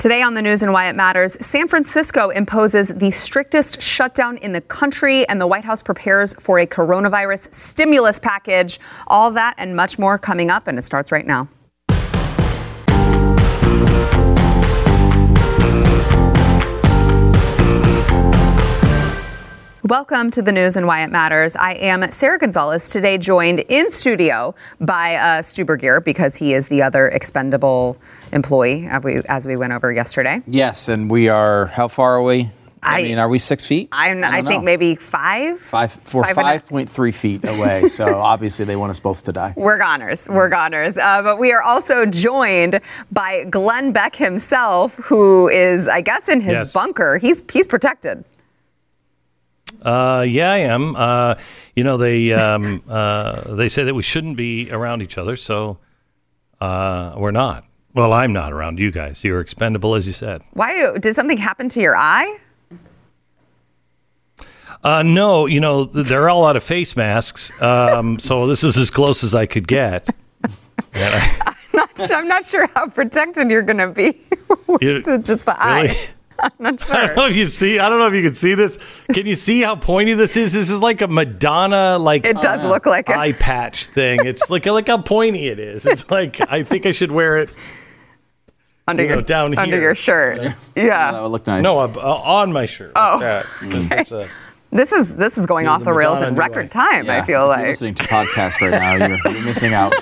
Today on the news and why it matters, San Francisco imposes the strictest shutdown in the country, and the White House prepares for a coronavirus stimulus package. All that and much more coming up, and it starts right now. Welcome to the news and why it matters. I am Sara Gonzales, today joined in studio by uh, Stu Burguiere because he is the other expendable employee as we, as we went over yesterday. Yes, and we are, how far away? I, I mean, are we six feet? I'm, I, I think maybe five. Five, we're 5.3 feet away, so obviously they want us both to die. We're goners. We're goners. Uh, but we are also joined by Glenn Beck himself, who is, I guess, in his yes. bunker. He's, he's protected. Uh, yeah, I am. Uh, you know, they um, uh, they say that we shouldn't be around each other, so uh, we're not. Well, I'm not around you guys. You're expendable, as you said. Why did something happen to your eye? Uh, no, you know there are all out of face masks, um, so this is as close as I could get. I'm, not, I'm not sure how protected you're going to be with just the really? eye. I'm not sure. I don't know if you see. I don't know if you can see this. Can you see how pointy this is? This is like a Madonna, like it does uh, look like eye patch thing. It's like like how pointy it is. It's like I think I should wear it under you your down under here. your shirt. Yeah, yeah. that would look nice. No, uh, on my shirt. Oh, like okay. This is this is going off the, the rails in record time. Yeah. I feel like listening to podcast right now, you're, you're missing out.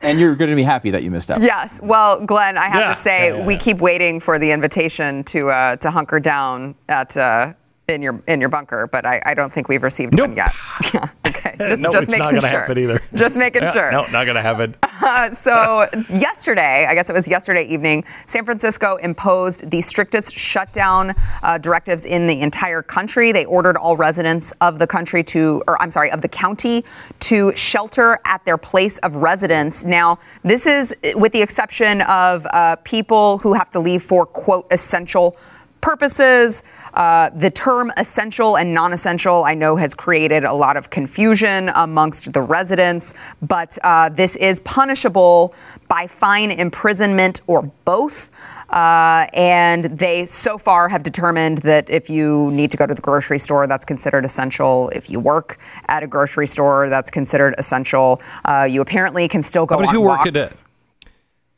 And you're going to be happy that you missed out. Yes. Well, Glenn, I have yeah. to say, yeah, yeah, we keep waiting for the invitation to uh, to hunker down at uh, in your in your bunker, but I, I don't think we've received nope. one yet. Just, nope, just it's not going to sure. happen either. Just making yeah, sure. No, not going to happen. Uh, so yesterday, I guess it was yesterday evening, San Francisco imposed the strictest shutdown uh, directives in the entire country. They ordered all residents of the country to, or I'm sorry, of the county to shelter at their place of residence. Now, this is with the exception of uh, people who have to leave for quote essential purposes. Uh, the term essential and non essential, I know, has created a lot of confusion amongst the residents, but uh, this is punishable by fine, imprisonment, or both. Uh, and they so far have determined that if you need to go to the grocery store, that's considered essential. If you work at a grocery store, that's considered essential. Uh, you apparently can still go. How about if you walks. work at a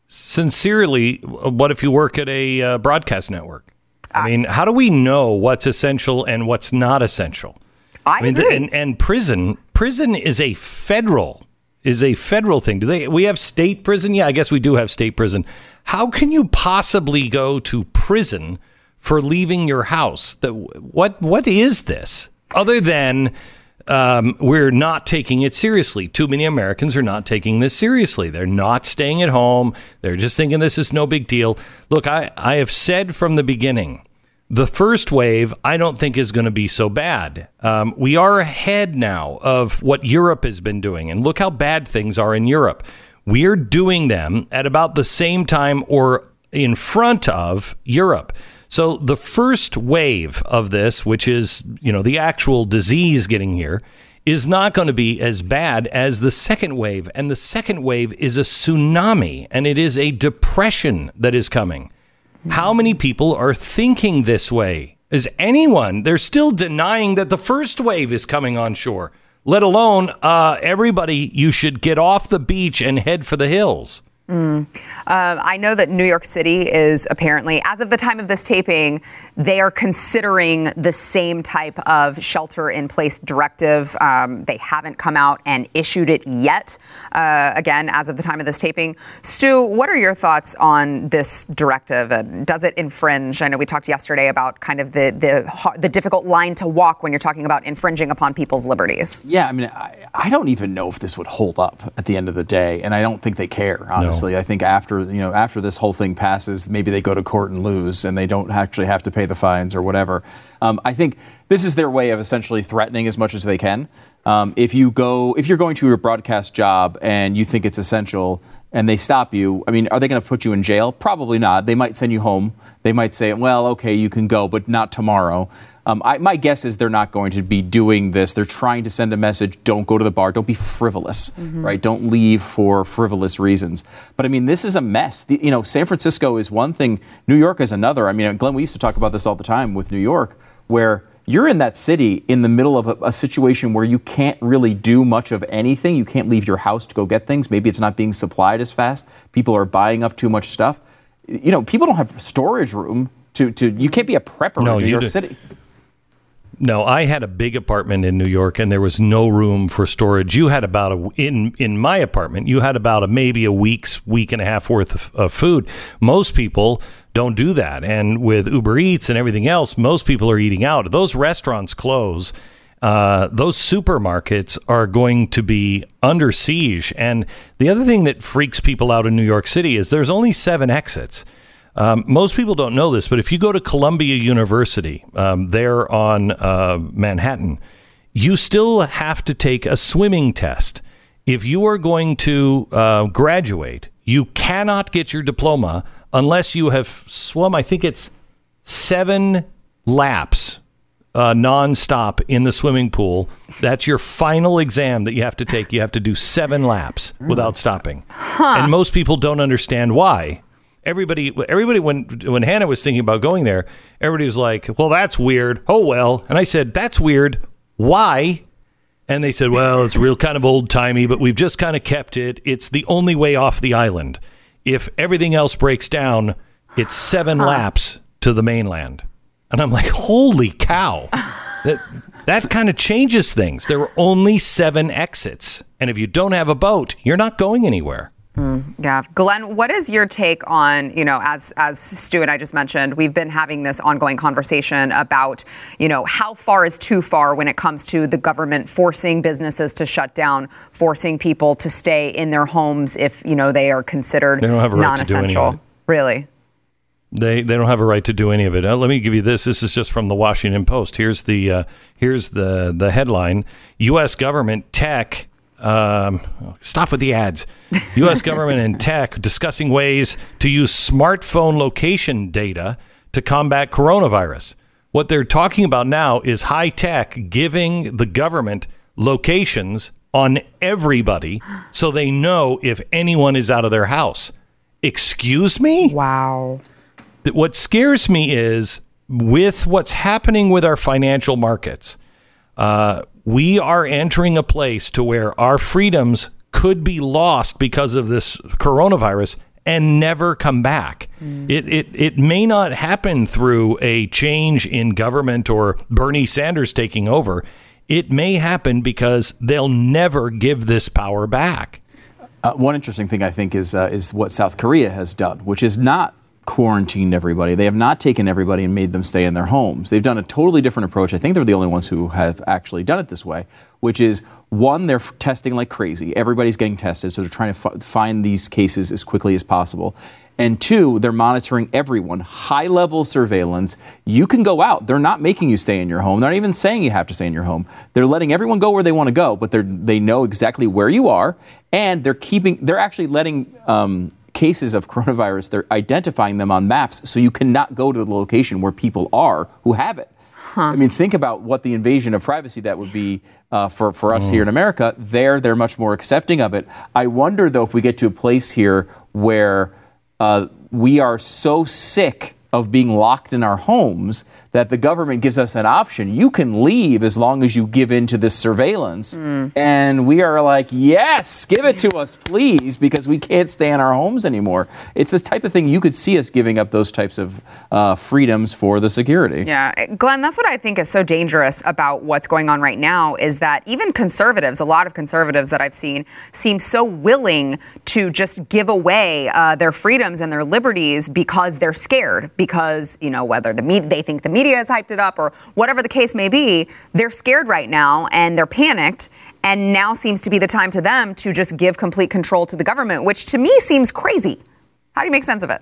sincerely? What if you work at a uh, broadcast network? I mean, how do we know what's essential and what's not essential? I, I mean, agree. And, and, prison, prison is a federal is a federal thing. Do they? We have state prison. Yeah, I guess we do have state prison. How can you possibly go to prison for leaving your house? That what what is this other than um, we're not taking it seriously. Too many Americans are not taking this seriously. They're not staying at home. They're just thinking this is no big deal. Look, I, I have said from the beginning, the first wave, I don't think is going to be so bad. Um, we are ahead now of what Europe has been doing. And look how bad things are in Europe. We're doing them at about the same time or in front of Europe. So the first wave of this, which is, you know, the actual disease getting here, is not going to be as bad as the second wave. And the second wave is a tsunami and it is a depression that is coming. How many people are thinking this way? Is anyone? They're still denying that the first wave is coming on shore, let alone uh, everybody, you should get off the beach and head for the hills. Mm. Uh, I know that New York City is apparently, as of the time of this taping, they are considering the same type of shelter in place directive. Um, they haven't come out and issued it yet, uh, again, as of the time of this taping. Stu, what are your thoughts on this directive? Uh, does it infringe? I know we talked yesterday about kind of the, the, the difficult line to walk when you're talking about infringing upon people's liberties. Yeah, I mean, I, I don't even know if this would hold up at the end of the day, and I don't think they care, honestly. No honestly. I think after you know after this whole thing passes, maybe they go to court and lose, and they don't actually have to pay the fines or whatever. Um, I think this is their way of essentially threatening as much as they can. Um, if you go, if you're going to your broadcast job and you think it's essential, and they stop you, I mean, are they going to put you in jail? Probably not. They might send you home. They might say, well, okay, you can go, but not tomorrow. Um, I, my guess is they're not going to be doing this. They're trying to send a message: don't go to the bar, don't be frivolous, mm-hmm. right? Don't leave for frivolous reasons. But I mean, this is a mess. The, you know, San Francisco is one thing, New York is another. I mean, Glenn, we used to talk about this all the time with New York, where you're in that city in the middle of a, a, situation where you can't really do much of anything. You can't leave your house to go get things. Maybe it's not being supplied as fast. People are buying up too much stuff. You know, people don't have storage room to, to you can't be a prepper no, in New York do. City. No, I had a big apartment in New York, and there was no room for storage. You had about a in in my apartment. You had about a maybe a week's week and a half worth of, of food. Most people don't do that, and with Uber Eats and everything else, most people are eating out. Those restaurants close. Uh, those supermarkets are going to be under siege. And the other thing that freaks people out in New York City is there's only seven exits. Um, most people don't know this, but if you go to Columbia University, um, there on uh, Manhattan, you still have to take a swimming test. If you are going to uh, graduate, you cannot get your diploma unless you have swum, I think it's seven laps uh, nonstop in the swimming pool. That's your final exam that you have to take. You have to do seven laps without stopping. Huh. And most people don't understand why everybody everybody when when Hannah was thinking about going there, everybody was like, "Well, that's weird." Oh well. And I said, "That's weird. Why?" And they said, "Well, it's real kind of old-timey, but we've just kind of kept it. It's the only way off the island. If everything else breaks down, it's 7 huh. laps to the mainland." And I'm like, "Holy cow." that that kind of changes things. There are only 7 exits. And if you don't have a boat, you're not going anywhere. Mm, yeah, Glenn, what is your take on you know as as Stu and I just mentioned, we've been having this ongoing conversation about you know how far is too far when it comes to the government forcing businesses to shut down, forcing people to stay in their homes if you know they are considered they right non-essential. Really. They they don't have a right to do any of it. Uh, let me give you this. This is just from the Washington Post. Here's the uh, here's the the headline: U.S. government tech um, stop with the ads. U.S. government and tech discussing ways to use smartphone location data to combat coronavirus. What they're talking about now is high tech giving the government locations on everybody so they know if anyone is out of their house. Excuse me? Wow. What scares me is with what's happening with our financial markets. Uh, we are entering a place to where our freedoms could be lost because of this coronavirus and never come back. Mm. It, it, it may not happen through a change in government or Bernie Sanders taking over. It may happen because they'll never give this power back. Uh, one interesting thing I think is uh, is what South Korea has done, which is not quarantined everybody. They have not taken everybody and made them stay in their homes. They've done a totally different approach. I think they're the only ones who have actually done it this way, which is one, they're testing like crazy. Everybody's getting tested, so they're trying to f- find these cases as quickly as possible. And two, they're monitoring everyone, high level surveillance. You can go out. They're not making you stay in your home. They're not even saying you have to stay in your home. They're letting everyone go where they want to go, but they know exactly where you are, and they're keeping. They're actually letting um, cases of coronavirus, they're identifying them on maps so you cannot go to the location where people are who have it. Huh. I mean, think about what the invasion of privacy that would be uh, for, for us mm. here in America. There, they're much more accepting of it. I wonder, though, if we get to a place here where uh, we are so sick of being locked in our homes that the government gives us an option. You can leave as long as you give in to this surveillance. Mm. And we are like, yes, give it to us, please, because we can't stay in our homes anymore. It's this type of thing you could see us giving up those types of uh, freedoms for the security. Yeah. Glenn, that's what I think is so dangerous about what's going on right now is that even conservatives, a lot of conservatives that I've seen, seem so willing to just give away uh, their freedoms and their liberties because they're scared, because, you know, whether the they think the media has hyped it up or whatever the case may be, they're scared right now and they're panicked. And now seems to be the time to them to just give complete control to the government, which to me seems crazy. How do you make sense of it?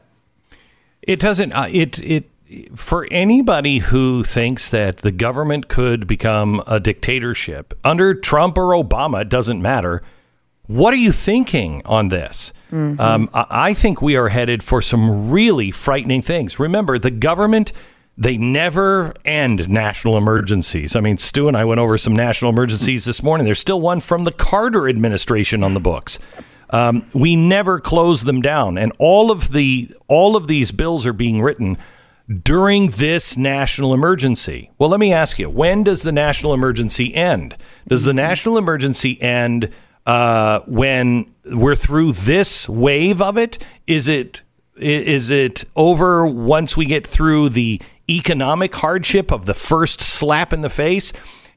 It doesn't. Uh, it it for anybody who thinks that the government could become a dictatorship under Trump or Obama, it doesn't matter. What are you thinking on this? Mm-hmm. Um, I think we are headed for some really frightening things. Remember, the government they never end national emergencies. I mean, Stu and I went over some national emergencies this morning. There's still one from the Carter administration on the books. Um, we never close them down, and all of the all of these bills are being written during this national emergency. Well, let me ask you: When does the national emergency end? Does the national emergency end uh, when we're through this wave of it? Is it is it over once we get through the economic hardship of the first slap in the face?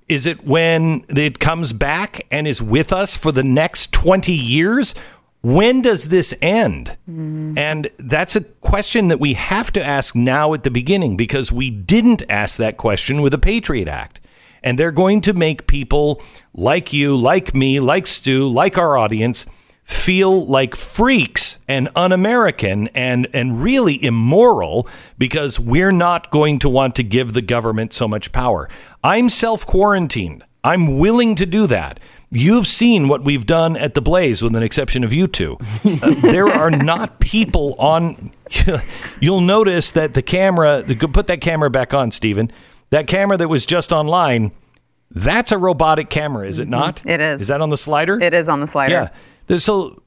Is it when it comes back and is with us for the next 20 years? When does this end? Mm. And that's a question that we have to ask now at the beginning because we didn't ask that question with the Patriot Act. And they're going to make people like you, like me, like Stu, like our audience feel like freaks and un-American and and really immoral because we're not going to want to give the government so much power. I'm self-quarantined. I'm willing to do that. You've seen what we've done at the Blaze, with an exception of you two. Uh, there are not people on. You'll notice that the camera. Put that camera back on, Stephen. That camera that was just online. That's a robotic camera, is it mm-hmm. not? It is. Is that on the slider? It is on the slider. Yeah. So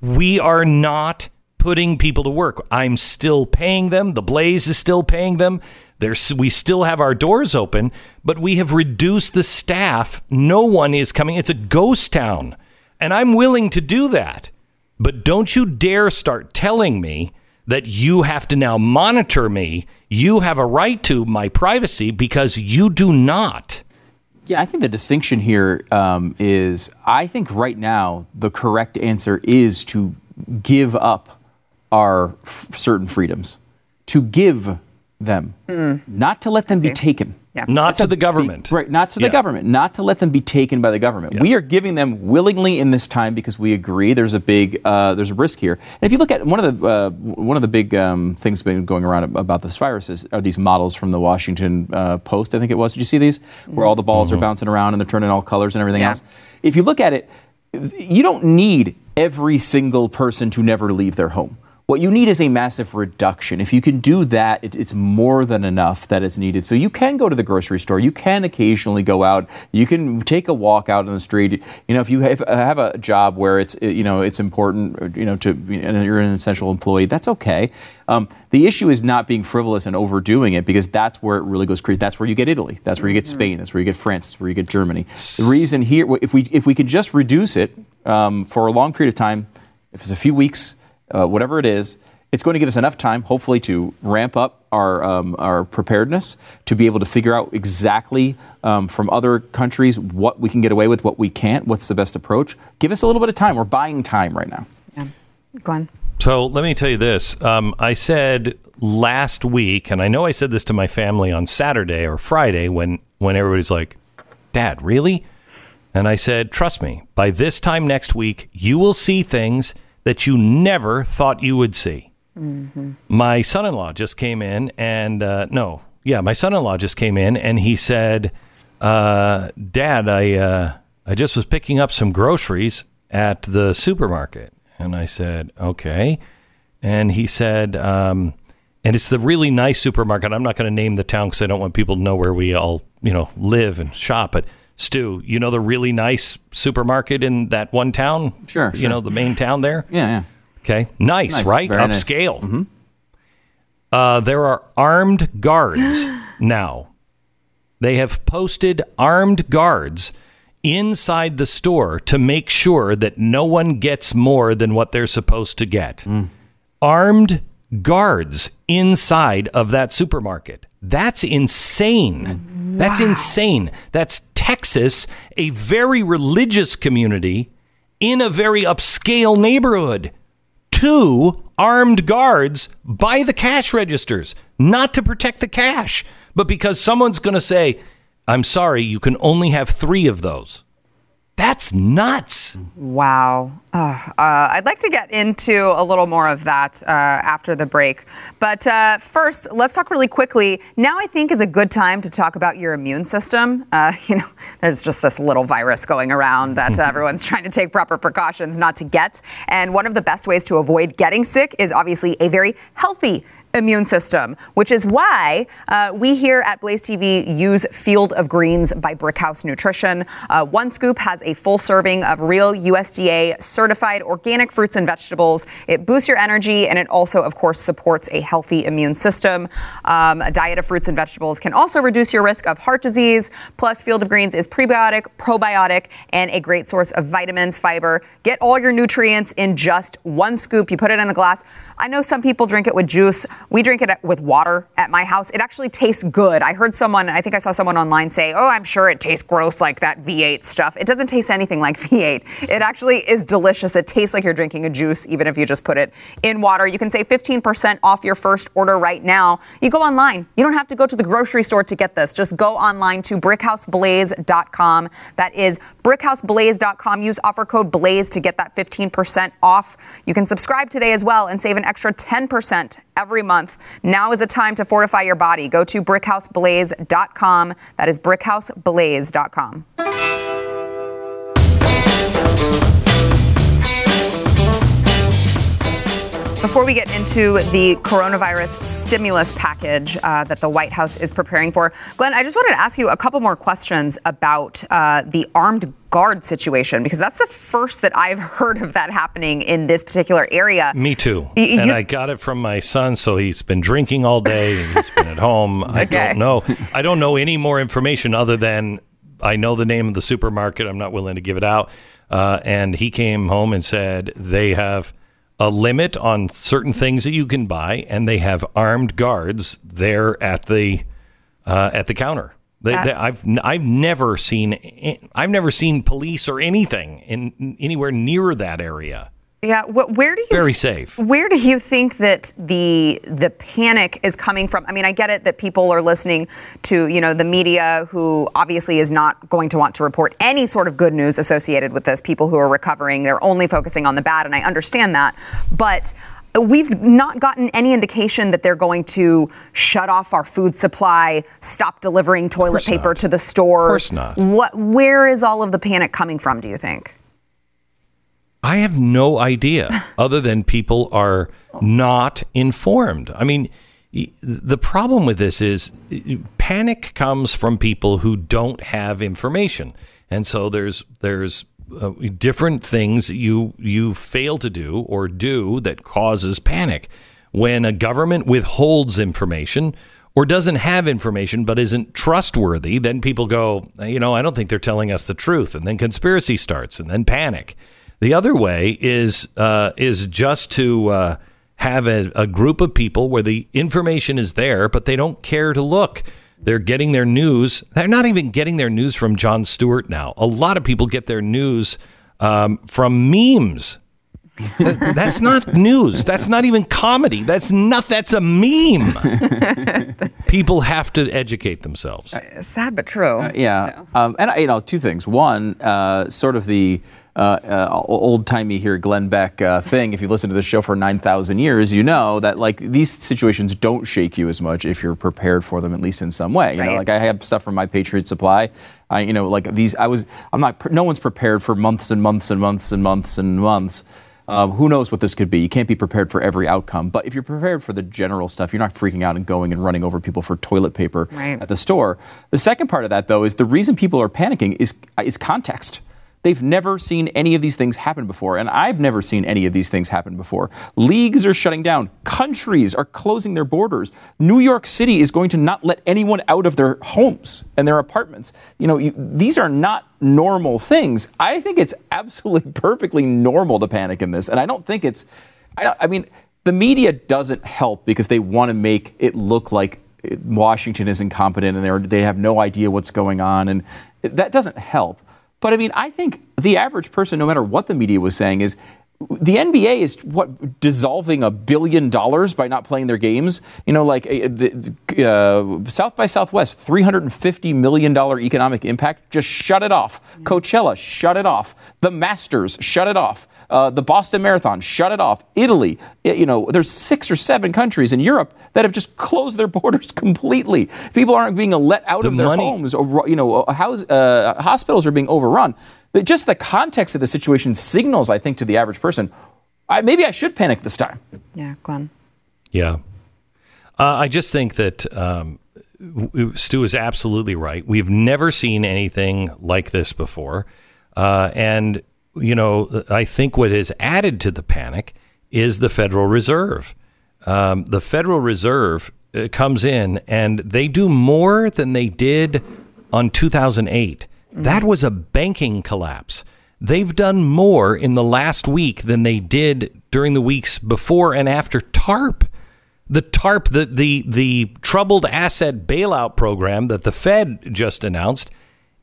we are not putting people to work. I'm still paying them. The Blaze is still paying them. There's, we still have our doors open, but we have reduced the staff. No one is coming. It's a ghost town. And I'm willing to do that. But don't you dare start telling me that you have to now monitor me. You have a right to my privacy because you do not. Yeah, I think the distinction here um, is I think right now the correct answer is to give up our f- certain freedoms, to give them, mm. not to let them be taken. Yeah. Not That's to the government. right, not to yeah. the government, not to let them be taken by the government. Yeah. We are giving them willingly in this time because we agree there's a big uh, there's a risk here. And if you look at one of the uh, one of the big um, things been going around about this virus is, are these models from the Washington uh, Post, I think it was. Did you see these? Where all the balls mm-hmm. are bouncing around and they're turning all colors and everything else. If you look at it, you don't need every single person to never leave their home. What you need is a massive reduction. If you can do that, it, it's more than enough that is needed. So you can go to the grocery store. You can occasionally go out. You can take a walk out on the street. You know, if you have, have a job where it's you know it's important, you know, to and you're an essential employee, that's okay. Um, the issue is not being frivolous and overdoing it because that's where it really goes crazy. That's where you get Italy. That's where you get mm-hmm. Spain. That's where you get France. That's where you get Germany. The reason here, if we if we can just reduce it um, for a long period of time, if it's a few weeks uh, whatever it is, it's going to give us enough time, hopefully, to ramp up our, um, our preparedness, to be able to figure out exactly um, from other countries what we can get away with, what we can't, what's the best approach. Give us a little bit of time. We're buying time right now. Yeah. Glenn. So let me tell you this. Um, I said last week, and I know I said this to my family on Saturday or Friday when, when everybody's like, Dad, really? And I said, trust me, by this time next week, you will see things that you never thought you would see. Mm-hmm. My son in law just came in and, uh, no, yeah, my son in law just came in and he said, uh, Dad, I, uh, I just was picking up some groceries at the supermarket. And I said, okay. And he said, um, and it's the really nice supermarket. I'm not going to name the town because I don't want people to know where we all, you know, live and shop. But Stu, you know the really nice supermarket in that one town? Sure. You sure. know, the main town there? Yeah, yeah. Okay. Nice, nice. right? Upscale. Nice. Mm-hmm. Uh, there are armed guards now. They have posted armed guards inside the store to make sure that no one gets more than what they're supposed to get. Mm. Armed guards inside of that supermarket. That's insane. Wow. That's insane. That's Texas, a very religious community in a very upscale neighborhood. Two armed guards by the cash registers, not to protect the cash, but because someone's going to say, I'm sorry, you can only have three of those. That's nuts. Wow. Uh, uh, I'd like to get into a little more of that uh, after the break. But uh, first, let's talk really quickly. Now, I think is a good time to talk about your immune system. Uh, you know, there's just this little virus going around that everyone's trying to take proper precautions not to get. And one of the best ways to avoid getting sick is obviously a very healthy immune system, which is why uh, we here at Blaze TV use Field of Greens by Brickhouse Nutrition. Uh, one scoop has a full serving of real USDA certified organic fruits and vegetables. It boosts your energy and it also, of course, supports a healthy immune system. Um, a diet of fruits and vegetables can also reduce your risk of heart disease. Plus, Field of Greens is prebiotic, probiotic, and a great source of vitamins, fiber. Get all your nutrients in just one scoop. You put it in a glass. I know some people drink it with juice. We drink it with water at my house. It actually tastes good. I heard someone, I think I saw someone online say, oh, I'm sure it tastes gross like that V8 stuff. It doesn't taste anything like V8. It actually is delicious. It tastes like you're drinking a juice, even if you just put it in water. You can save 15% off your first order right now. You go online. You don't have to go to the grocery store to get this. Just go online to brickhouseblaze.com. That is brickhouseblaze.com. Use offer code BLAZE to get that 15% off. You can subscribe today as well and save an extra 10% every month. Now is the time to fortify your body. Go to brickhouseblaze.com. That is brickhouseblaze.com. Before we get into the coronavirus stimulus package uh, that the White House is preparing for, Glenn, I just wanted to ask you a couple more questions about uh, the armed guard situation because that's the first that I've heard of that happening in this particular area. Me too. Y- and you, I got it from my son, so he's been drinking all day and he's been at home. I don't know. I don't know any more information other than I know the name of the supermarket. I'm not willing to give it out. Uh, and he came home and said they have a limit on certain things that you can buy, and they have armed guards there at the uh, at the counter. They, they, I've I've never seen I've never seen police or anything in anywhere near that area. Yeah, where do you very safe? Where do you think that the the panic is coming from? I mean, I get it that people are listening to you know the media, who obviously is not going to want to report any sort of good news associated with this. People who are recovering, they're only focusing on the bad, and I understand that, but. We've not gotten any indication that they're going to shut off our food supply, stop delivering toilet paper not. to the store. Of course not. What? Where is all of the panic coming from? Do you think? I have no idea other than people are not informed. I mean, the problem with this is panic comes from people who don't have information. And so there's there's uh, different things you you fail to do or do that causes panic. When a government withholds information or doesn't have information but isn't trustworthy, then people go, you know, I don't think they're telling us the truth, and then conspiracy starts, and then panic. The other way is uh, is just to uh, have a, a group of people where the information is there, but they don't care to look. They're getting their news. They're not even getting their news from Jon Stewart now. A lot of people get their news um, from memes. that's not news. That's not even comedy. That's not. That's a meme. People have to educate themselves. Uh, sad but true. Uh, yeah, um, and you know, two things. One, uh, sort of the uh, uh, old timey here Glenn Beck uh, thing. If you listen to this show for 9,000 years, you know that like these situations don't shake you as much if you're prepared for them at least in some way. You right. know, like I have stuff from my Patriot Supply. I, you know, like these, I was, I'm not, no one's prepared for months and months and months and months and months. Um, who knows what this could be? You can't be prepared for every outcome. But if you're prepared for the general stuff, you're not freaking out and going and running over people for toilet paper right. at the store. The second part of that, though, is the reason people are panicking is is context. They've never seen any of these things happen before, and I've never seen any of these things happen before. Leagues are shutting down, countries are closing their borders. New York City is going to not let anyone out of their homes and their apartments. You know, you, these are not normal things. I think it's absolutely perfectly normal to panic in this, and I don't think it's. I, I mean, the media doesn't help because they want to make it look like Washington is incompetent and they have no idea what's going on, and that doesn't help. But I mean, I think the average person, no matter what the media was saying, is the NBA is what dissolving a billion dollars by not playing their games. You know, like uh, uh, South by Southwest, three hundred and fifty million dollar economic impact. Just shut it off. Coachella, shut it off. The Masters, shut it off. Uh, the Boston Marathon, shut it off. Italy, you know, there's six or seven countries in Europe that have just closed their borders completely. People aren't being let out the of their money. homes, or you know, house, uh, hospitals are being overrun. Just the context of the situation signals, I think, to the average person, I, maybe I should panic this time. Yeah, Glenn. Yeah. Uh, I just think that um, Stu is absolutely right. We've never seen anything like this before. Uh, and, you know, I think what has added to the panic is the Federal Reserve. Um, the Federal Reserve uh, comes in and they do more than they did on 2008. That was a banking collapse. They've done more in the last week than they did during the weeks before and after TARP the TARP, the, the, the troubled asset bailout program that the Fed just announced,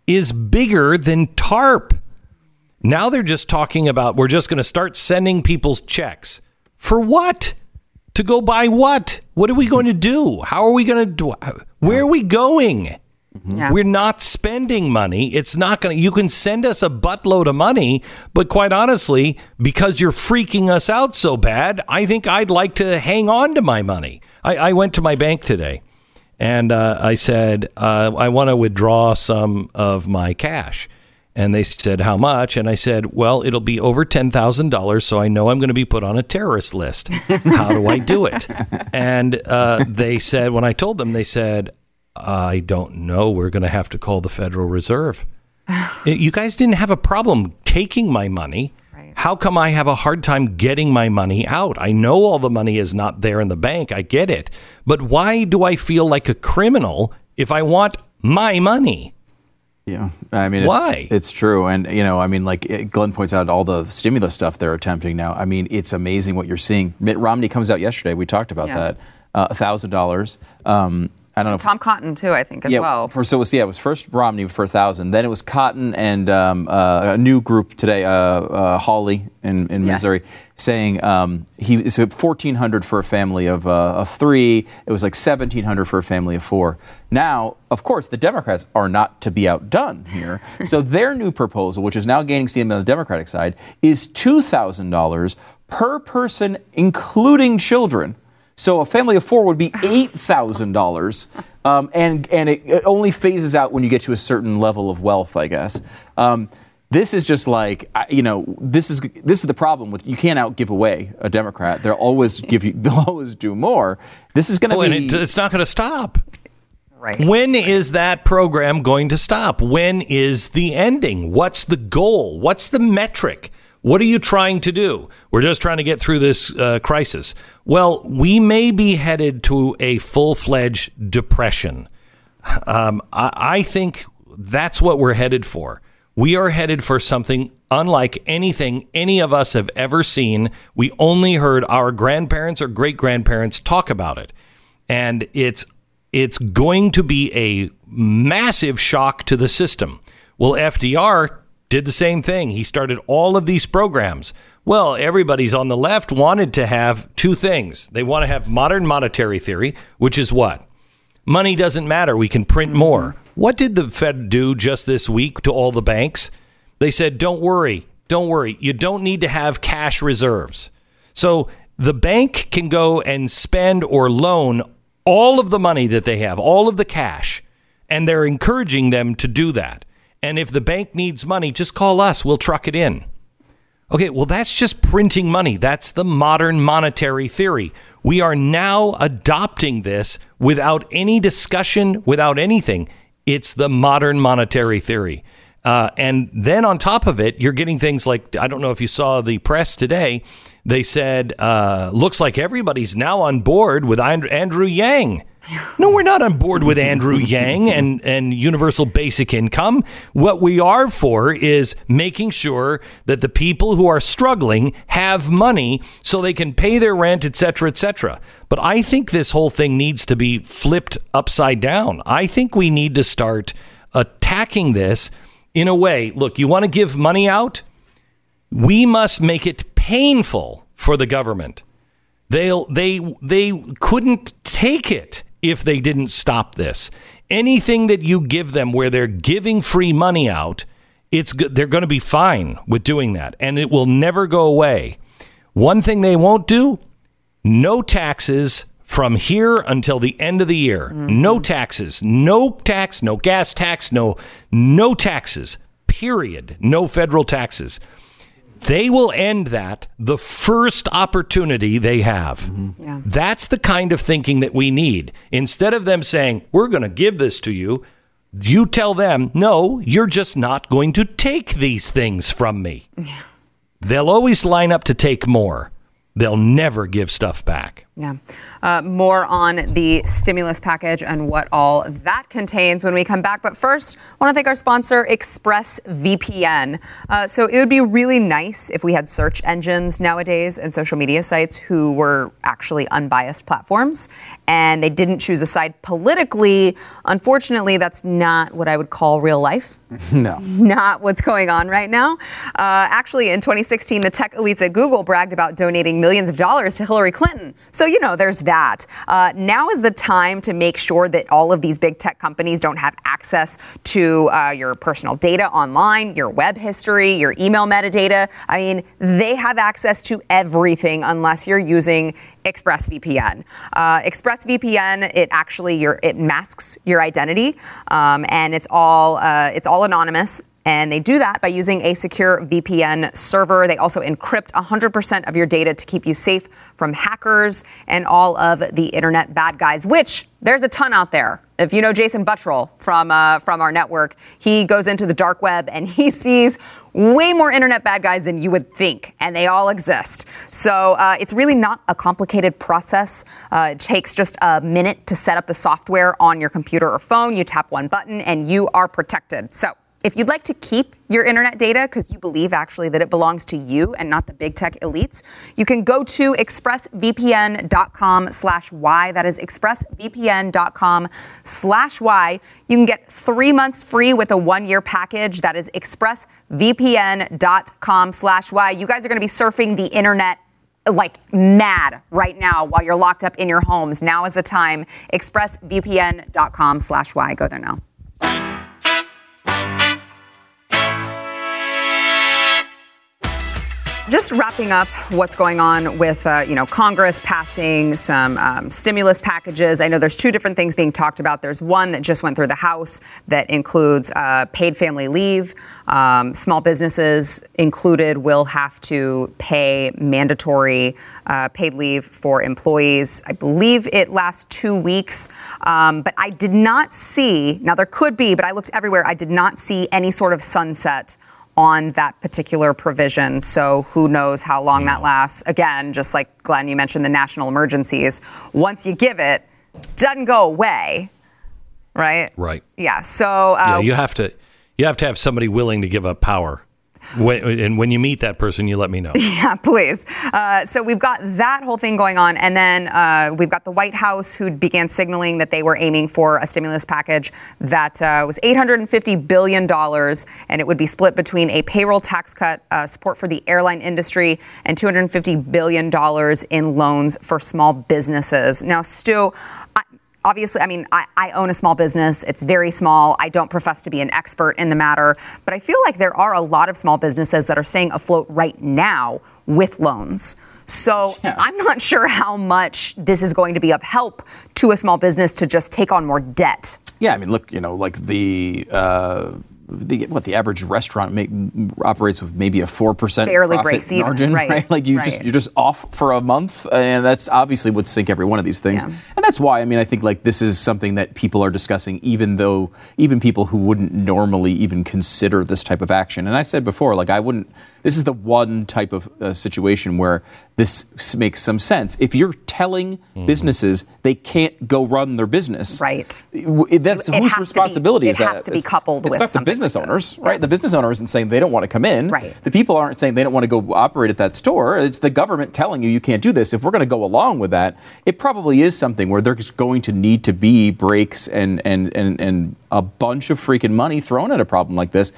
is bigger than TARP. Now they're just talking about we're just going to start sending people's checks. For what? To go buy what? What are we going to do? How are we going to do? Where are we going? Yeah. We're not spending money. It's not going to, you can send us a buttload of money, but quite honestly, because you're freaking us out so bad, I think I'd like to hang on to my money. I, I went to my bank today and uh, I said, uh, I want to withdraw some of my cash. And they said, How much? And I said, Well, it'll be over $10,000, so I know I'm going to be put on a terrorist list. How do I do it? and uh, they said, When I told them, they said, I don't know. We're going to have to call the Federal Reserve. you guys didn't have a problem taking my money. Right. How come I have a hard time getting my money out? I know all the money is not there in the bank. I get it. But why do I feel like a criminal if I want my money? Yeah, I mean, it's, why? It's true, and you know, I mean, like Glenn points out, all the stimulus stuff they're attempting now. I mean, it's amazing what you're seeing. Mitt Romney comes out yesterday. We talked about yeah. that. Uh, a thousand dollars. I don't know. Tom Cotton too, I think as yeah, well. For, so it was yeah, it was first Romney for a thousand, then it was Cotton and um, uh, a new group today, uh, uh, Hawley in, in yes. Missouri, saying um, he so fourteen hundred for a family of, uh, of three. It was like seventeen hundred for a family of four. Now, of course, the Democrats are not to be outdone here. so their new proposal, which is now gaining steam on the Democratic side, is two thousand dollars per person, including children. So a family of four would be eight thousand dollars, um, and and it, it, only phases out when you get to a certain level of wealth, I guess. Um, this is just like you know this is this is the problem with you can't out give away a Democrat. They'll always give you they'll always do more. This is going to oh, be. It, it's not going to stop. Right. When is that program going to stop? When is the ending? What's the goal? What's the metric? What are you trying to do? We're just trying to get through this uh, crisis. Well, we may be headed to a full fledged depression. Um, I, I think that's what we're headed for. We are headed for something unlike anything any of us have ever seen. We only heard our grandparents or great grandparents talk about it. And it's it's going to be a massive shock to the system. Well, FDR did the same thing. He started all of these programs. Well, everybody's on the left wanted to have two things. They want to have modern monetary theory, which is what? Money doesn't matter. We can print mm-hmm. more. What did the Fed do just this week to all the banks? They said, don't worry. Don't worry. You don't need to have cash reserves. So the bank can go and spend or loan all of the money that they have, all of the cash, and they're encouraging them to do that. And if the bank needs money, just call us. We'll truck it in. Okay, well, that's just printing money. That's the modern monetary theory. We are now adopting this without any discussion, without anything. It's the modern monetary theory. Uh, and then on top of it, you're getting things like I don't know if you saw the press today. They said, uh, looks like everybody's now on board with Andrew Yang. No, we're not on board with Andrew Yang and, and universal basic income. What we are for is making sure that the people who are struggling have money so they can pay their rent, et cetera, et cetera. But I think this whole thing needs to be flipped upside down. I think we need to start attacking this in a way. Look, you want to give money out? We must make it painful for the government. They'll, they, they couldn't take it if they didn't stop this. Anything that you give them where they're giving free money out, it's they're going to be fine with doing that and it will never go away. One thing they won't do, no taxes from here until the end of the year. Mm-hmm. No taxes, no tax, no gas tax, no no taxes. Period. No federal taxes. They will end that the first opportunity they have. Mm-hmm. Yeah. That's the kind of thinking that we need. Instead of them saying, we're going to give this to you, you tell them, no, you're just not going to take these things from me. Yeah. They'll always line up to take more. They'll never give stuff back. Yeah. Uh, more on the stimulus package and what all that contains when we come back. But first, I want to thank our sponsor, ExpressVPN. Uh, so it would be really nice if we had search engines nowadays and social media sites who were actually unbiased platforms and they didn't choose a side politically. Unfortunately, that's not what I would call real life. No. not what's going on right now. Uh, actually, in 2016, the tech elites at Google bragged about donating millions of dollars to Hillary Clinton. So, you know, there's that. Uh, now is the time to make sure that all of these big tech companies don't have access to uh, your personal data online, your web history, your email metadata. I mean, they have access to everything unless you're using ExpressVPN. Uh, ExpressVPN, it actually your, it masks your identity, um, and it's all uh, it's all anonymous. And they do that by using a secure VPN server. They also encrypt 100% of your data to keep you safe from hackers and all of the internet bad guys, which there's a ton out there. If you know Jason Buttrill from, uh, from our network, he goes into the dark web and he sees way more internet bad guys than you would think, and they all exist. So uh, it's really not a complicated process. Uh, it takes just a minute to set up the software on your computer or phone. You tap one button, and you are protected. So if you'd like to keep your internet data because you believe actually that it belongs to you and not the big tech elites, you can go to expressvpn.com slash why. That is expressvpn.com slash why. You can get three months free with a one-year package. That is expressvpn.com slash why. You guys are going to be surfing the internet like mad right now while you're locked up in your homes. Now is the time. expressvpn.com slash why. Go there now. Just wrapping up what's going on with uh, you know Congress passing some um, stimulus packages. I know there's two different things being talked about. There's one that just went through the House that includes uh, paid family leave. Um, small businesses included will have to pay mandatory uh, paid leave for employees. I believe it lasts two weeks. Um, but I did not see, now there could be, but I looked everywhere. I did not see any sort of sunset on that particular provision. So who knows how long that lasts. Again, just like Glenn, you mentioned the national emergencies. Once you give it, doesn't go away, right? Right. Yeah. So uh, yeah, you have to you have to have somebody willing to give up power. When, and when you meet that person, you let me know. Yeah, please. Uh, so we've got that whole thing going on. And then uh, we've got the White House who began signaling that they were aiming for a stimulus package that uh, was $850 billion. And it would be split between a payroll tax cut, uh, support for the airline industry, and $250 billion in loans for small businesses. Now, Stu, obviously, I mean, I, I, own a small business. It's very small. I don't profess to be an expert in the matter, but I feel like there are a lot of small businesses that are staying afloat right now with loans. So yeah. I'm not sure how much this is going to be of help to a small business to just take on more debt. Yeah, I mean, look, you know, like the uh, the, what the average restaurant make, operates with maybe a four percent barely breaks even, margin, right? right? Like you right. just you're just off for a month, and that's obviously would sink every one of these things. Yeah. And that's why I mean I think like this is something that people are discussing, even though even people who wouldn't normally even consider this type of action. And I said before, like I wouldn't. This is the one type of uh, situation where this makes some sense. If you're telling mm-hmm. businesses they can't go run their business, right? That's it whose responsibility be, is that? It has to be coupled it's with not the business owners, right? The business owner isn't saying they don't want to come in. Right. The people aren't saying they don't want to go operate at that store. It's the government telling you you can't do this. If we're going to go along with that, it probably is something where there's going to need to be breaks and and and, and a bunch of freaking money thrown at a problem like this.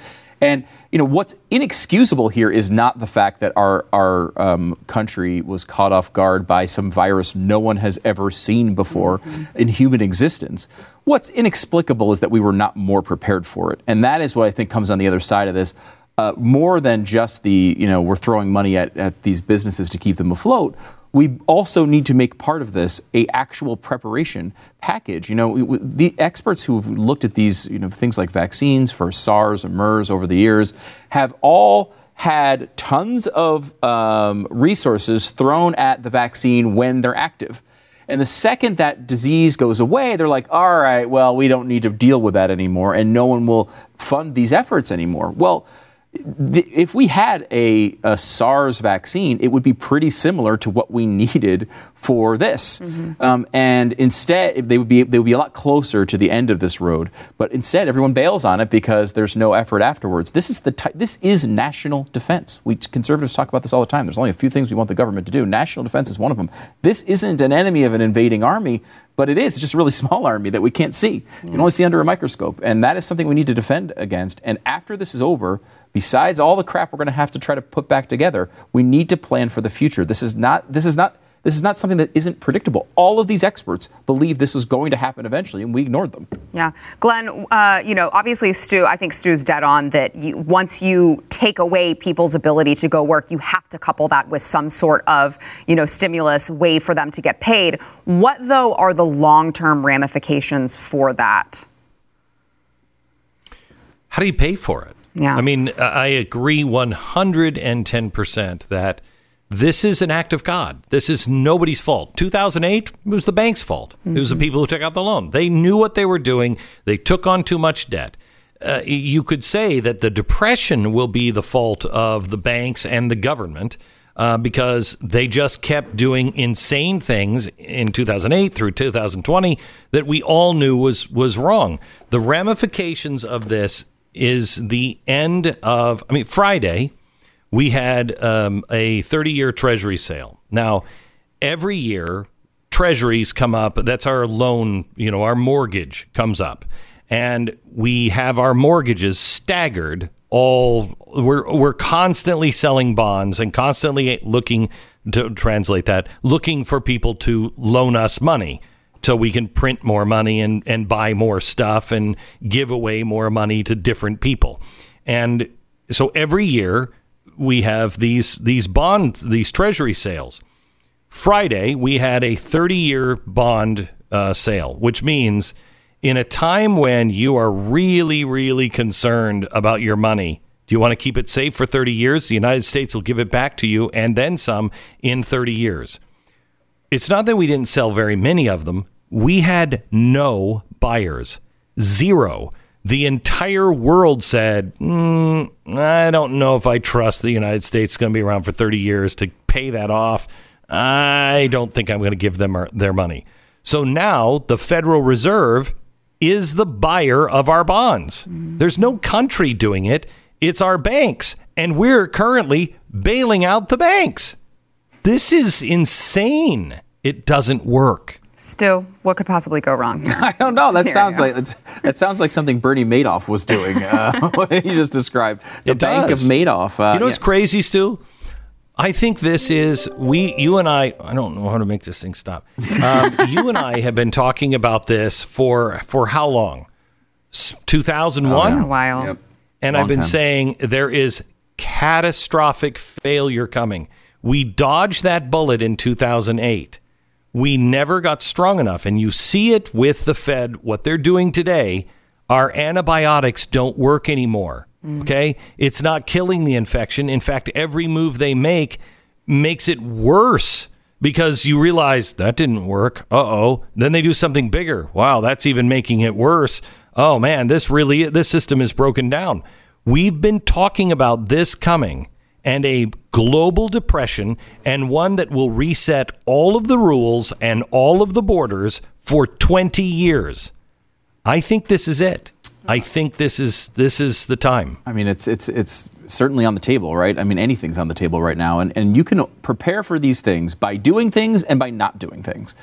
And you know what's inexcusable here is not the fact that our our um, country was caught off guard by some virus no one has ever seen before mm-hmm. in human existence. What's inexplicable is that we were not more prepared for it, and that is what I think comes on the other side of this. Uh, more than just the you know we're throwing money at, at these businesses to keep them afloat we also need to make part of this a actual preparation package. You know, the experts who have looked at these, you know, things like vaccines for SARS and MERS over the years have all had tons of um, resources thrown at the vaccine when they're active. And the second that disease goes away, they're like, all right, well, we don't need to deal with that anymore, and no one will fund these efforts anymore. Well, if we had a, a, SARS vaccine, it would be pretty similar to what we needed for this. Mm-hmm. Um, and instead, they would be they would be a lot closer to the end of this road. But instead, everyone bails on it because there's no effort afterwards. This is the ty- this is national defense. We conservatives talk about this all the time. There's only a few things we want the government to do. National defense is one of them. This isn't an enemy of an invading army but it is just a really small army that we can't see. You can only see under a microscope. And that is something we need to defend against. And after this is over, besides all the crap we're going to have to try to put back together, we need to plan for the future. This is not this is not this is not something that isn't predictable. All of these experts believe this was going to happen eventually, and we ignored them. Yeah, Glenn. Uh, you know, obviously, Stu. I think Stu's dead on that. You, once you take away people's ability to go work, you have to couple that with some sort of you know stimulus way for them to get paid. What though are the long-term ramifications for that? How do you pay for it? Yeah. I mean, I agree 110% that this is an act of God. This is nobody's fault. 2008 it was the bank's fault. Mm-hmm. It was the mm-hmm. people who took out the loan. They knew what they were doing. They took on too much debt. Uh, you could say that the depression will be the fault of the banks and the government uh, because they just kept doing insane things in 2008 through 2020 that we all knew was was wrong. The ramifications of this is the end of, I mean, Friday, we had um, a 30 year treasury sale. Now, every year, treasuries come up. That's our loan, you know, our mortgage comes up. And we have our mortgages staggered all we're we're constantly selling bonds and constantly looking to translate that looking for people to loan us money so we can print more money and, and buy more stuff and give away more money to different people. And so every year we have these these bond these treasury sales. Friday we had a 30 year bond uh, sale, which means in a time when you are really really concerned about your money, do you want to keep it safe for 30 years? The United States will give it back to you and then some in 30 years. It's not that we didn't sell very many of them we had no buyers, zero. The entire world said, mm, I don't know if I trust the United States is going to be around for 30 years to pay that off. I don't think I'm going to give them their money. So now the Federal Reserve is the buyer of our bonds. Mm. There's no country doing it, it's our banks. And we're currently bailing out the banks. This is insane. It doesn't work. Stu, what could possibly go wrong? I don't know. That sounds like that sounds like something Bernie Madoff was doing. Uh, what you just described, the it Bank does. of Madoff. Uh, you know what's yeah. crazy, Stu? I think this is we, you and I. I don't know how to make this thing stop. Um, you and I have been talking about this for for how long? Two thousand one. A while. Yep. And Long I've been time. saying there is catastrophic failure coming. We dodged that bullet in two thousand eight we never got strong enough. And you see it with the Fed, what they're doing today. Our antibiotics don't work anymore. Mm. Okay. It's not killing the infection. In fact, every move they make makes it worse because you realize that didn't work. Uh oh. Then they do something bigger. Wow, that's even making it worse. Oh man, this really, this system is broken down. We've been talking about this coming and a global depression and one that will reset all of the rules and all of the borders for 20 years. I think this is it. I think this is this is the time. I mean, it's it's it's certainly on the table, right? I mean, anything's on the table right now, and and you can prepare for these things by doing things and by not doing things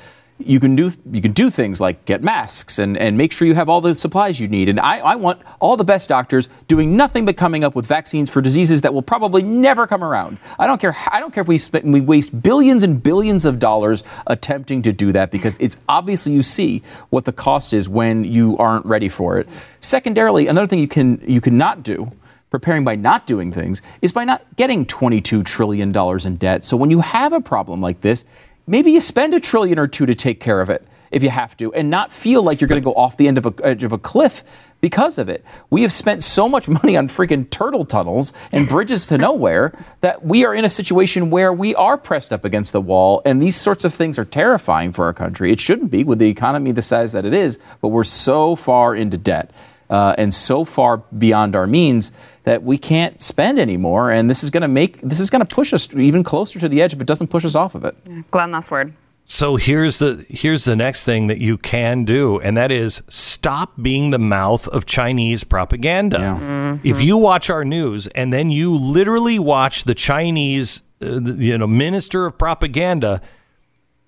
you can do you can do things like get masks and, and make sure you have all the supplies you need. And I, I want all the best doctors doing nothing but coming up with vaccines for diseases that will probably never come around. I don't care I don't care if we spend, we waste billions and billions of dollars attempting to do that because it's obviously you see what the cost is when you aren't ready for it. Secondarily, another thing you can you can not do preparing by not doing things is by not getting $22 trillion in debt. So when you have a problem like this, maybe you spend a trillion or two to take care of it. if you have to, and not feel like you're going to go off the end of a, edge of a cliff because of it. We have spent so much money on freaking turtle tunnels and bridges to nowhere that we are in a situation where we are pressed up against the wall, and these sorts of things are terrifying for our country. It shouldn't be with the economy the size that it is, but we're so far into debt uh, and so far beyond our means that we can't spend anymore. And this is going to make this is going to push us even closer to the edge, but doesn't push us off of it. Glenn, last word. So here's the here's the next thing that you can do, and that is stop being the mouth of Chinese propaganda. Yeah. Mm-hmm. If you watch our news and then you literally watch the Chinese, uh, the- you know, minister of propaganda,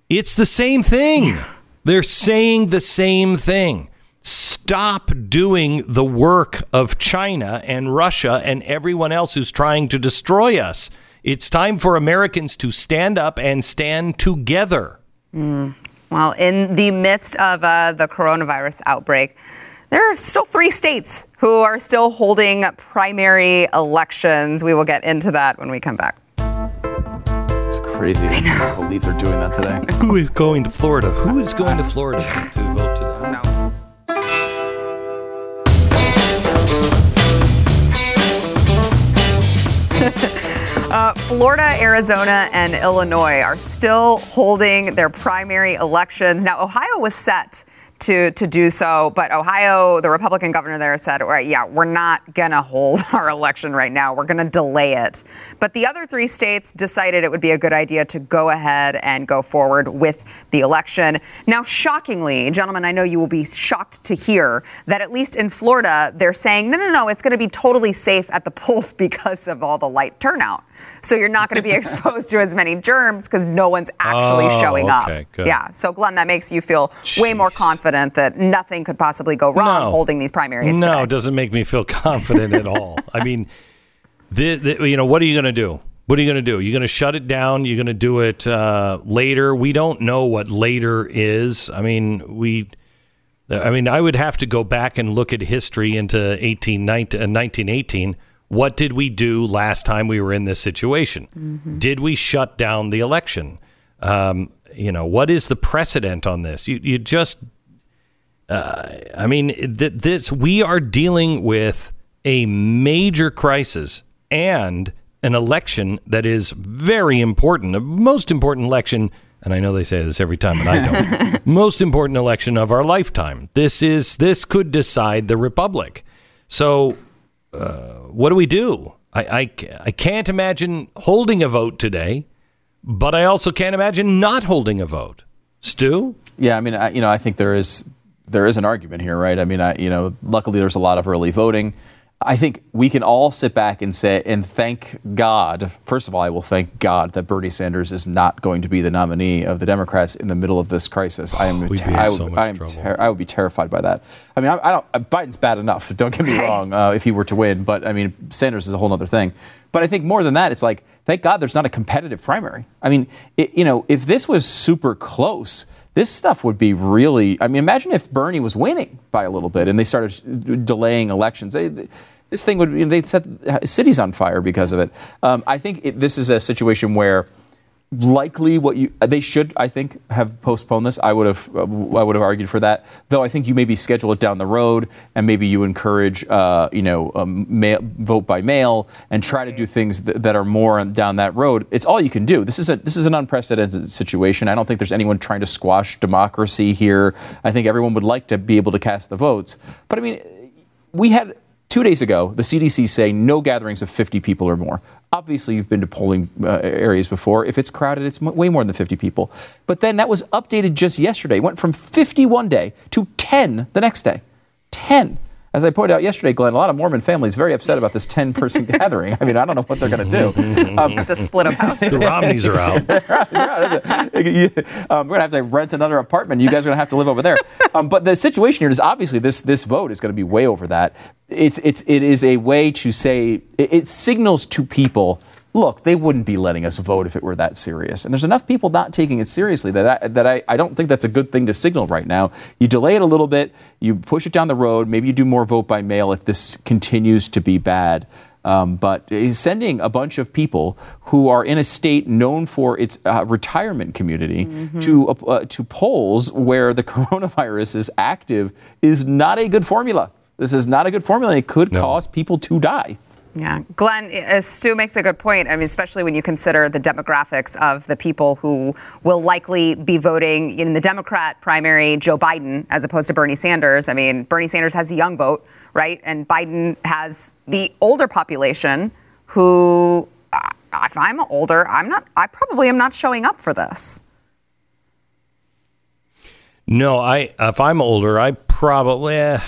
it's the same thing. They're saying the same thing. Stop doing the work of China and Russia and everyone else who's trying to destroy us. It's time for Americans to stand up and stand together. Well, in the midst of uh, the coronavirus outbreak, there are still three states who are still holding primary elections. We will get into that when we come back. It's crazy. I can't believe they're doing that today. Who is going to Florida? Who is going to Florida to vote Uh, Florida, Arizona, and Illinois are still holding their primary elections. Now, Ohio was set to, to do so, but Ohio, the Republican governor there said, all right, yeah, we're not going to hold our election right now. We're going to delay it. But the other three states decided it would be a good idea to go ahead and go forward with the election. Now, shockingly, gentlemen, I know you will be shocked to hear that at least in Florida, they're saying, no, no, no, it's going to be totally safe at the polls because of all the light turnout. So you're not going to be exposed to as many germs because no one's actually Oh, showing okay, up. good. Yeah. So Glenn, that makes you feel way more confident that nothing could possibly go wrong No. holding these primaries. No, today. it doesn't make me feel confident at all. I mean, the, the, you know, what are you going to do? What are you going to do? You're going to shut it down. You're going to do it uh, later. We don't know what later is. I mean, we. I mean, I would have to go back and look at history into 18, 19, uh, 1918. What did we do last time we were in this situation? Did we shut down the election? Um, you know, what is the precedent on this? You, you just I mean, th- this we are dealing with a major crisis and an election that is very important, the most important election. And I know they say this every time, and I don't. most important election of our lifetime. This is this could decide the republic. So, uh, what do we do? I, I I can't imagine holding a vote today, but I also can't imagine not holding a vote. Stu, Yeah, I mean, I, you know, I think there is there is an argument here, right? I mean, I, you know, luckily there's a lot of early voting. I think we can all sit back and say and thank God. First of all, I will thank God that Bernie Sanders is not going to be the nominee of the Democrats in the middle of this crisis. I am, We'd be ter- I, so would- much I am ter- I would be terrified by that. I mean, I, I don't. Biden's bad enough. Don't get me wrong. Uh, if he were to win, but I mean, Sanders is a whole other thing. But I think more than that, it's like thank God there's not a competitive primary. I mean, it, you know, if this was super close, this stuff would be really. I mean, imagine if Bernie was winning by a little bit and they started delaying elections. They, this thing would they'd set cities on fire because of it. Um, I think it, this is a situation where likely what you they should I think have postponed this. I would have uh, I would have argued for that. Though I think you maybe schedule it down the road and maybe you encourage uh, you know um, mail, vote by mail and try to do things th- that are more down that road. It's all you can do. This is a this is an unprecedented situation. I don't think there's anyone trying to squash democracy here. I think everyone would like to be able to cast the votes. But I mean we had two days ago the CDC say no gatherings of 50 people or more. Obviously, you've been to polling uh, areas before. If it's crowded, it's m- way more than 50 people. But then that was updated just yesterday. It went from 50 one day to 10 the next day. 10. As I pointed out yesterday, Glenn, a lot of Mormon families very upset about this 10 person gathering. I mean, I don't know what they're going to do. Um, to split up house. the Romneys are out. um, we're gonna have to rent another apartment. You guys are gonna have to live over there. Um, but the situation here is obviously this this vote is gonna be way over that. It's it's it is a way to say it, it signals to people. Look, they wouldn't be letting us vote if it were that serious. And there's enough people not taking it seriously that I, that I, I don't think that's a good thing to signal right now. You delay it a little bit, you push it down the road, maybe you do more vote by mail if this continues to be bad. Um, but he's sending a bunch of people who are in a state known for its uh, retirement community mm-hmm. to uh, to polls where the coronavirus is active is not a good formula. This is not a good formula. It could no. cause people to die. Yeah, Glenn, uh, Stu makes a good point. I mean, especially when you consider the demographics of the people who will likely be voting in the Democrat primary, Joe Biden, as opposed to Bernie Sanders. I mean, Bernie Sanders has a young vote, right? And Biden has the older population who, uh, if I'm older, I'm not, I probably am not showing up for this. No, I, if I'm older, I probably, eh,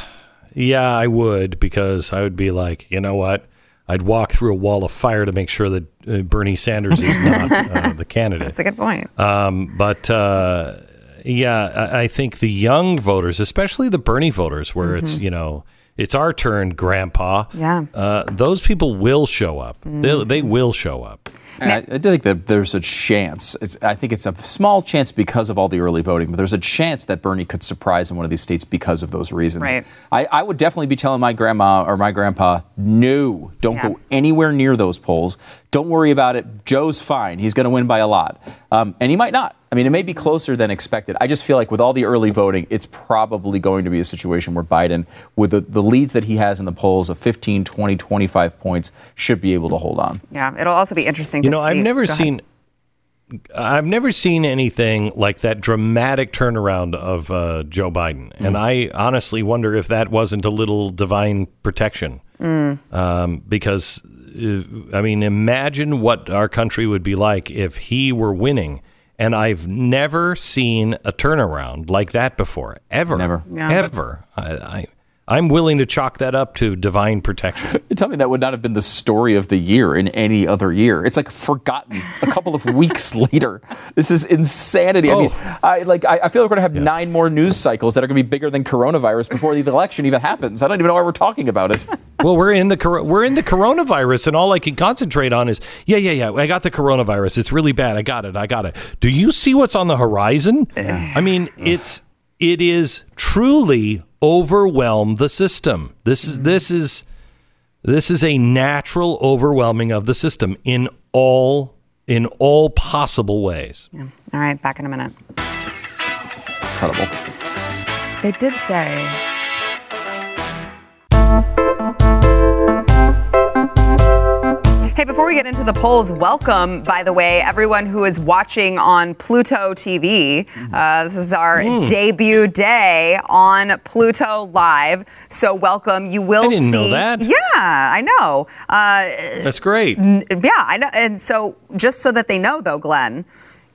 yeah, I would because I would be like, you know what? I'd walk through a wall of fire to make sure that uh, Bernie Sanders is not uh, the candidate. That's a good point. Um, but uh, yeah, I, I, think the young voters, especially the Bernie voters, where mm-hmm. it's you know it's our turn, Grandpa. Yeah, uh, those people will show up. Mm-hmm. They they will show up. I, I, do think that there's a chance. I think it's a small chance because of all the early voting, but there's a chance that Bernie could surprise in one of these states because of those reasons. Right. I, I would definitely be telling my grandma or my grandpa, no, don't yeah. go anywhere near those polls. Don't worry about it. Joe's fine. He's going to win by a lot. Um, and he might not. I mean, it may be closer than expected. I just feel like with all the early voting, it's probably going to be a situation where Biden, with the, the leads that he has in the polls of 15, 20, 25 points, should be able to hold on. Yeah, it'll also be interesting you know, see. I've never seen. I've never seen anything like that dramatic turnaround of uh, Joe Biden, mm. and I honestly wonder if that wasn't a little divine protection. Mm. Um, because, uh, I mean, imagine what our country would be like if he were winning and I've never seen a turnaround like that before, ever, never, yeah. ever. I, I, I'm willing to chalk that up to divine protection. Tell me that would not have been the story of the year in any other year. It's like forgotten a couple of weeks later. This is insanity. Oh. I mean, I like I, feel like we're gonna have yeah. nine more news cycles that are gonna be bigger than coronavirus before the election even happens. I don't even know why we're talking about it. well, we're in the we're in the coronavirus, and all I can concentrate on is yeah, yeah, yeah. I got the coronavirus. It's really bad. I got it. I got it. Do you see what's on the horizon? I mean, it's it is truly overwhelm the system. This is mm-hmm. this is this is a natural overwhelming of the system in all in all possible ways. Yeah. All right, back in a minute. Incredible. They did say Hey, before we get into the polls, welcome, by the way, everyone who is watching on Pluto TV. Uh, this is our mm. debut day on Pluto Live. So, welcome. You will I didn't see. know that. Yeah, I know. Uh, That's great. N- yeah, I know. And so, just so that they know, though, Glenn,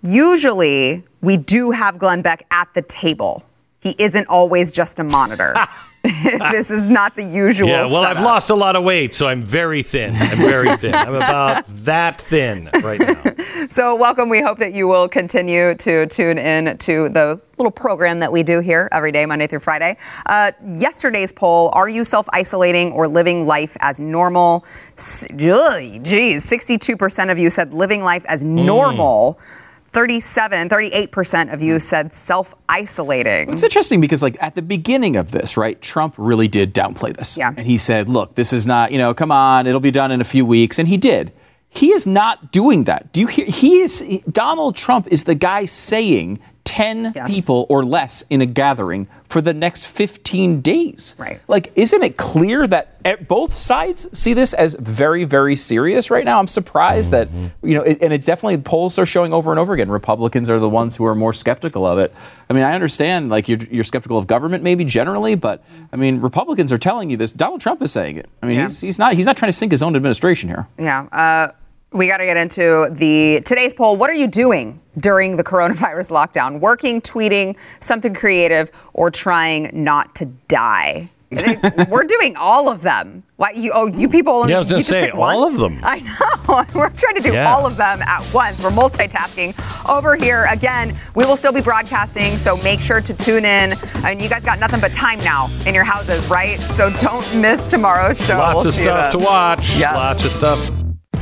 usually we do have Glenn Beck at the table. He isn't always just a monitor. this is not the usual. Yeah, well, setup. I've lost a lot of weight, so I'm very thin. I'm very thin. I'm about that thin right now. So, welcome. We hope that you will continue to tune in to the little program that we do here every day, Monday through Friday. Uh, yesterday's poll Are you self isolating or living life as normal? Geez, 62% of you said living life as normal. Mm. 37, 38% of you hmm. said self isolating. It's interesting because, like, at the beginning of this, right, Trump really did downplay this. Yeah. And he said, look, this is not, you know, come on, it'll be done in a few weeks. And he did. He is not doing that. Do you hear? He is, Donald Trump is the guy saying 10 yes. people or less in a gathering for the next 15 days. Right. Like, isn't it clear that both sides see this as very, very serious right now? I'm surprised mm-hmm. that, you know, it, and it's definitely polls are showing over and over again. Republicans are the ones who are more skeptical of it. I mean, I understand, like, you're, you're skeptical of government maybe generally, but I mean, Republicans are telling you this. Donald Trump is saying it. I mean, yeah. he's, he's, not, he's not trying to sink his own administration here. Yeah. Uh, we got to get into the today's poll. What are you doing during the coronavirus lockdown? Working, tweeting, something creative, or trying not to die? We're doing all of them. Why you? Oh, you people. Only, yeah, I was going to say all one? of them. I know. We're trying to do yeah. all of them at once. We're multitasking over here. Again, we will still be broadcasting, so make sure to tune in. I mean, you guys got nothing but time now in your houses, right? So don't miss tomorrow's show. Lots we'll of stuff to watch. Yes. Lots of stuff.